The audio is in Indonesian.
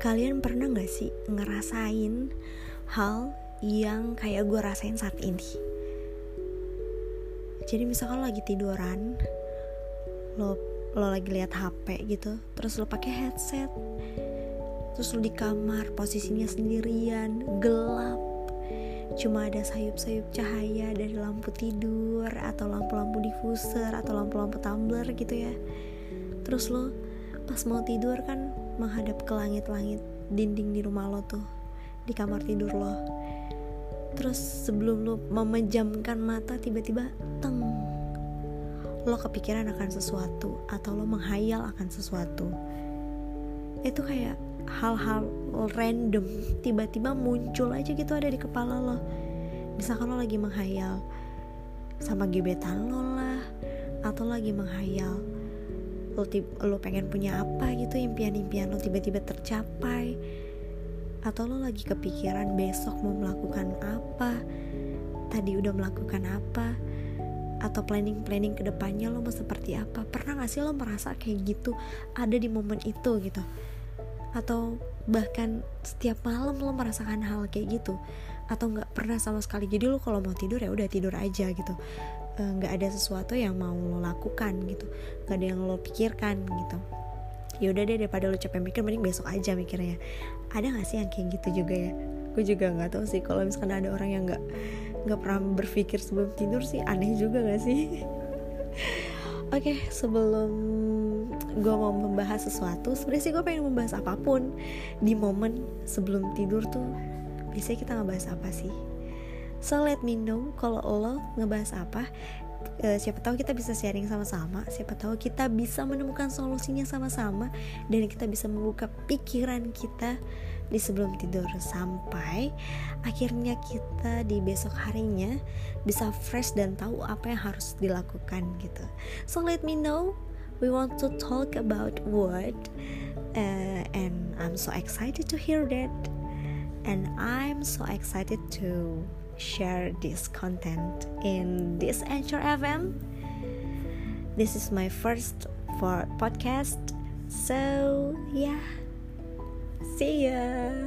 kalian pernah gak sih ngerasain hal yang kayak gue rasain saat ini? Jadi misalkan lo lagi tiduran lo lo lagi lihat HP gitu terus lo pakai headset terus lo di kamar posisinya sendirian gelap cuma ada sayup-sayup cahaya dari lampu tidur atau lampu-lampu diffuser atau lampu-lampu tumbler gitu ya. Terus lo pas mau tidur kan menghadap ke langit-langit dinding di rumah lo tuh di kamar tidur lo. Terus sebelum lo memejamkan mata tiba-tiba teng lo kepikiran akan sesuatu atau lo menghayal akan sesuatu. Itu kayak hal-hal random tiba-tiba muncul aja gitu ada di kepala lo. Misalkan lo lagi menghayal sama gebetan lo lah atau lagi menghayal lo, lo pengen punya apa gitu impian-impian lo tiba-tiba tercapai. Atau lo lagi kepikiran besok mau melakukan apa tadi udah melakukan apa atau planning-planning ke depannya lo mau seperti apa. Pernah gak sih lo merasa kayak gitu ada di momen itu gitu? Atau bahkan setiap malam lo merasakan hal kayak gitu? Atau nggak pernah sama sekali? Jadi lo kalau mau tidur ya udah tidur aja gitu nggak ada sesuatu yang mau lo lakukan gitu. Nggak ada yang lo pikirkan gitu. Yaudah deh daripada lo capek mikir mending besok aja mikirnya. Ada nggak sih yang kayak gitu juga ya? Gue juga nggak tahu sih kalau misalkan ada orang yang nggak nggak pernah berpikir sebelum tidur sih aneh juga nggak sih? Oke, okay, sebelum gue mau membahas sesuatu, sebenarnya sih gue pengen membahas apa pun. Di momen sebelum tidur tuh. Biasanya kita ngebahas apa sih? So let me know kalau lo ngebahas apa. Uh, siapa tahu kita bisa sharing sama-sama siapa tahu kita bisa menemukan solusinya sama-sama dan kita bisa membuka pikiran kita di sebelum tidur. Sampai akhirnya kita di besok harinya bisa fresh dan tahu apa yang harus dilakukan gitu. So let me know. We want to talk about what uh, and I'm so excited to hear that. And I'm so excited to share this content in this Anchor FM. This is my first for podcast. So, yeah. See ya.